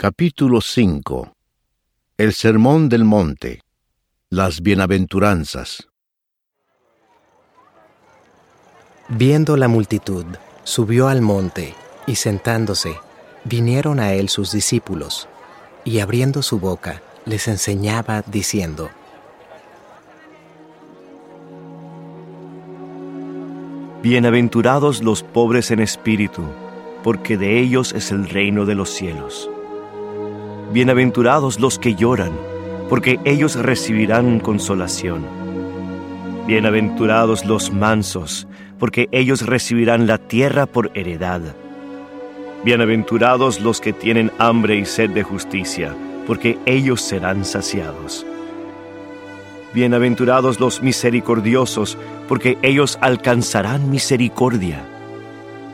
Capítulo 5 El Sermón del Monte. Las Bienaventuranzas. Viendo la multitud, subió al monte, y sentándose, vinieron a él sus discípulos, y abriendo su boca, les enseñaba, diciendo, Bienaventurados los pobres en espíritu, porque de ellos es el reino de los cielos. Bienaventurados los que lloran, porque ellos recibirán consolación. Bienaventurados los mansos, porque ellos recibirán la tierra por heredad. Bienaventurados los que tienen hambre y sed de justicia, porque ellos serán saciados. Bienaventurados los misericordiosos, porque ellos alcanzarán misericordia.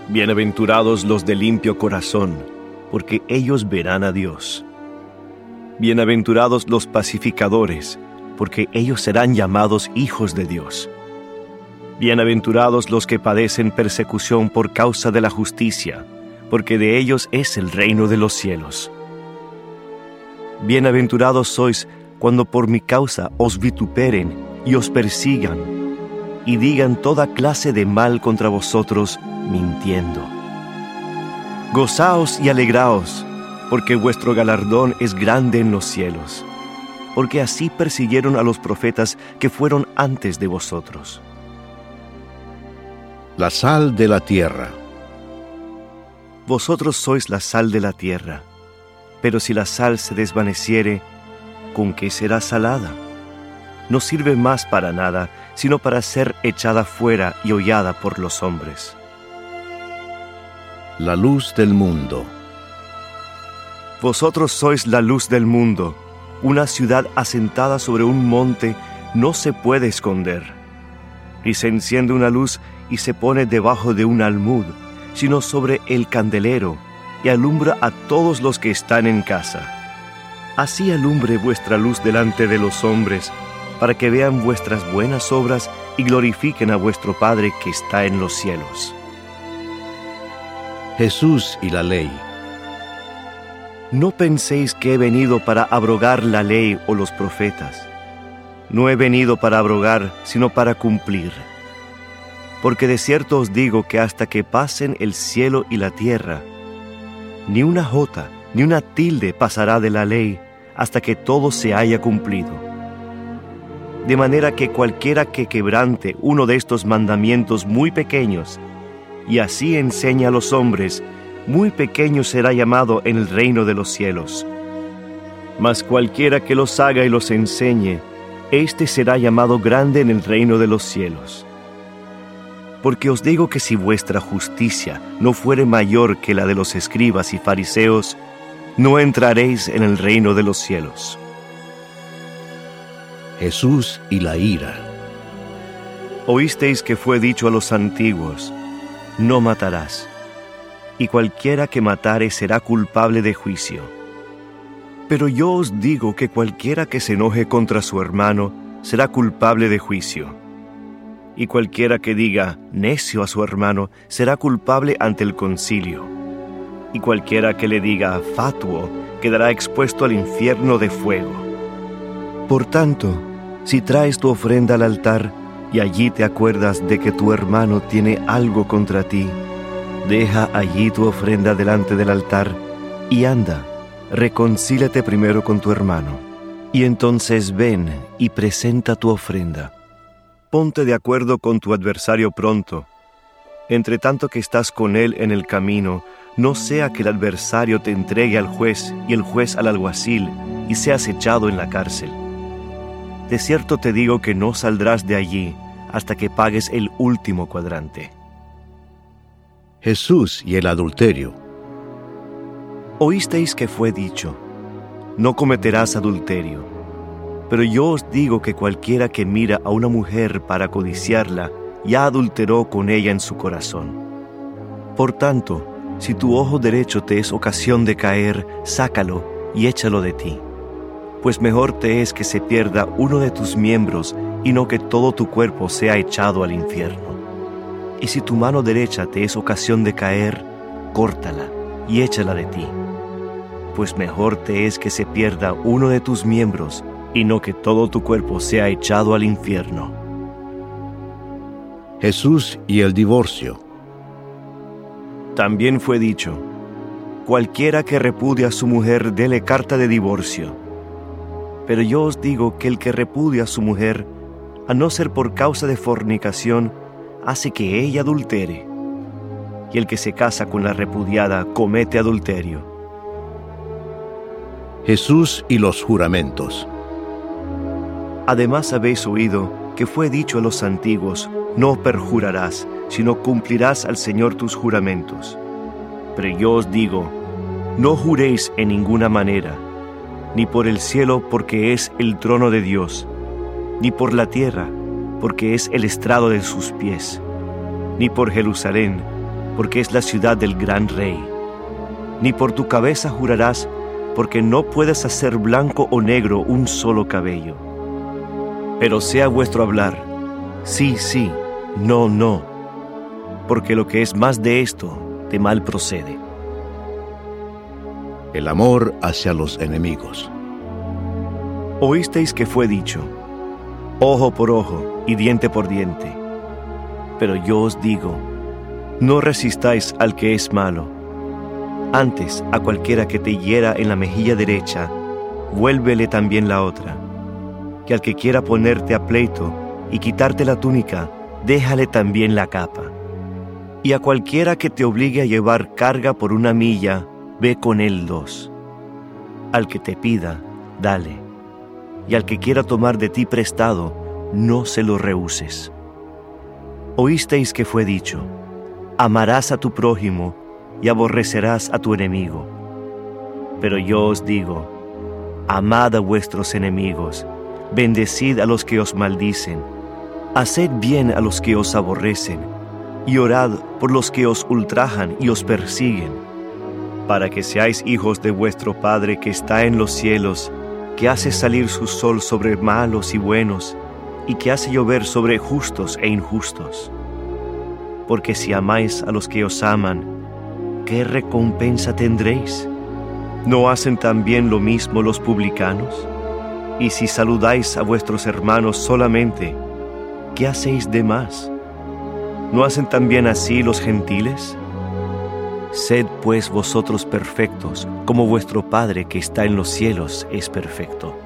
Bienaventurados los de limpio corazón, porque ellos verán a Dios. Bienaventurados los pacificadores, porque ellos serán llamados hijos de Dios. Bienaventurados los que padecen persecución por causa de la justicia, porque de ellos es el reino de los cielos. Bienaventurados sois cuando por mi causa os vituperen y os persigan, y digan toda clase de mal contra vosotros, mintiendo. Gozaos y alegraos, porque vuestro galardón es grande en los cielos, porque así persiguieron a los profetas que fueron antes de vosotros. La sal de la tierra Vosotros sois la sal de la tierra, pero si la sal se desvaneciere, ¿con qué será salada? No sirve más para nada, sino para ser echada fuera y hollada por los hombres. La luz del mundo Vosotros sois la luz del mundo. Una ciudad asentada sobre un monte no se puede esconder. Y se enciende una luz y se pone debajo de un almud, sino sobre el candelero, y alumbra a todos los que están en casa. Así alumbre vuestra luz delante de los hombres, para que vean vuestras buenas obras y glorifiquen a vuestro Padre que está en los cielos. Jesús y la ley No penséis que he venido para abrogar la ley o los profetas. No he venido para abrogar, sino para cumplir. Porque de cierto os digo que hasta que pasen el cielo y la tierra, ni una jota, ni una tilde pasará de la ley hasta que todo se haya cumplido. De manera que cualquiera que quebrante uno de estos mandamientos muy pequeños, y así enseña a los hombres, muy pequeño será llamado en el reino de los cielos. Mas cualquiera que los haga y los enseñe, éste será llamado grande en el reino de los cielos. Porque os digo que si vuestra justicia no fuere mayor que la de los escribas y fariseos, no entraréis en el reino de los cielos. Jesús y la ira Oísteis que fue dicho a los antiguos, no matarás, y cualquiera que matare será culpable de juicio. Pero yo os digo que cualquiera que se enoje contra su hermano será culpable de juicio. Y cualquiera que diga necio a su hermano será culpable ante el concilio. Y cualquiera que le diga fatuo quedará expuesto al infierno de fuego. Por tanto, si traes tu ofrenda al altar y allí te acuerdas de que tu hermano tiene algo contra ti, deja allí tu ofrenda delante del altar y anda, reconcílate primero con tu hermano, y entonces ven y presenta tu ofrenda. Ponte de acuerdo con tu adversario pronto. Entre tanto que estás con él en el camino, no sea que el adversario te entregue al juez y el juez al alguacil y seas echado en la cárcel. De cierto te digo que no saldrás de allí hasta que pagues el último cuadrante. Jesús y el adulterio Oísteis que fue dicho, no cometerás adulterio. Pero yo os digo que cualquiera que mira a una mujer para codiciarla, ya adulteró con ella en su corazón. Por tanto, si tu ojo derecho te es ocasión de caer, sácalo y échalo de ti. Pues mejor te es que se pierda uno de tus miembros y no que todo tu cuerpo sea echado al infierno. Y si tu mano derecha te es ocasión de caer, córtala y échala de ti. pues mejor te es que se pierda uno de tus miembros y no que todo tu cuerpo sea echado al infierno. Jesús y el divorcio. También fue dicho, cualquiera que repudia a su mujer dele carta de divorcio. Pero yo os digo que el que repudia a su mujer, a no ser por causa de fornicación, hace que ella adultere. Y el que se casa con la repudiada comete adulterio. Jesús y los juramentos. Además habéis oído que fue dicho a los antiguos, no perjurarás, sino cumplirás al Señor tus juramentos. Pero yo os digo, no juréis en ninguna manera, ni por el cielo porque es el trono de Dios, ni por la tierra porque es el estrado de sus pies, ni por Jerusalén porque es la ciudad del gran rey, ni por tu cabeza jurarás porque no puedes hacer blanco o negro un solo cabello. Pero sea vuestro hablar, sí, sí, no, no, porque lo que es más de esto, de mal procede. El amor hacia los enemigos. Oísteis que fue dicho, ojo por ojo y diente por diente. Pero yo os digo, no resistáis al que es malo. Antes, a cualquiera que te hiera en la mejilla derecha, vuélvele también la otra. Que al que quiera ponerte a pleito y quitarte la túnica, déjale también la capa. Y a cualquiera que te obligue a llevar carga por una milla, ve con él dos. Al que te pida, dale. Y al que quiera tomar de ti prestado, no se lo rehuses. Oísteis que fue dicho, amarás a tu prójimo y aborrecerás a tu enemigo. Pero yo os digo, amad a vuestros enemigos, bendecid a los que os maldicen, Haced bien a los que os aborrecen, y orad por los que os ultrajan y os persiguen, para que seáis hijos de vuestro Padre que está en los cielos, que hace salir su sol sobre malos y buenos, y que hace llover sobre justos e injustos. Porque si amáis a los que os aman, ¿qué recompensa tendréis? ¿No hacen también lo mismo los publicanos? Y si saludáis a vuestros hermanos solamente, ¿qué hacéis de más? ¿No hacen también así los gentiles? Sed pues vosotros perfectos, como vuestro Padre que está en los cielos es perfecto.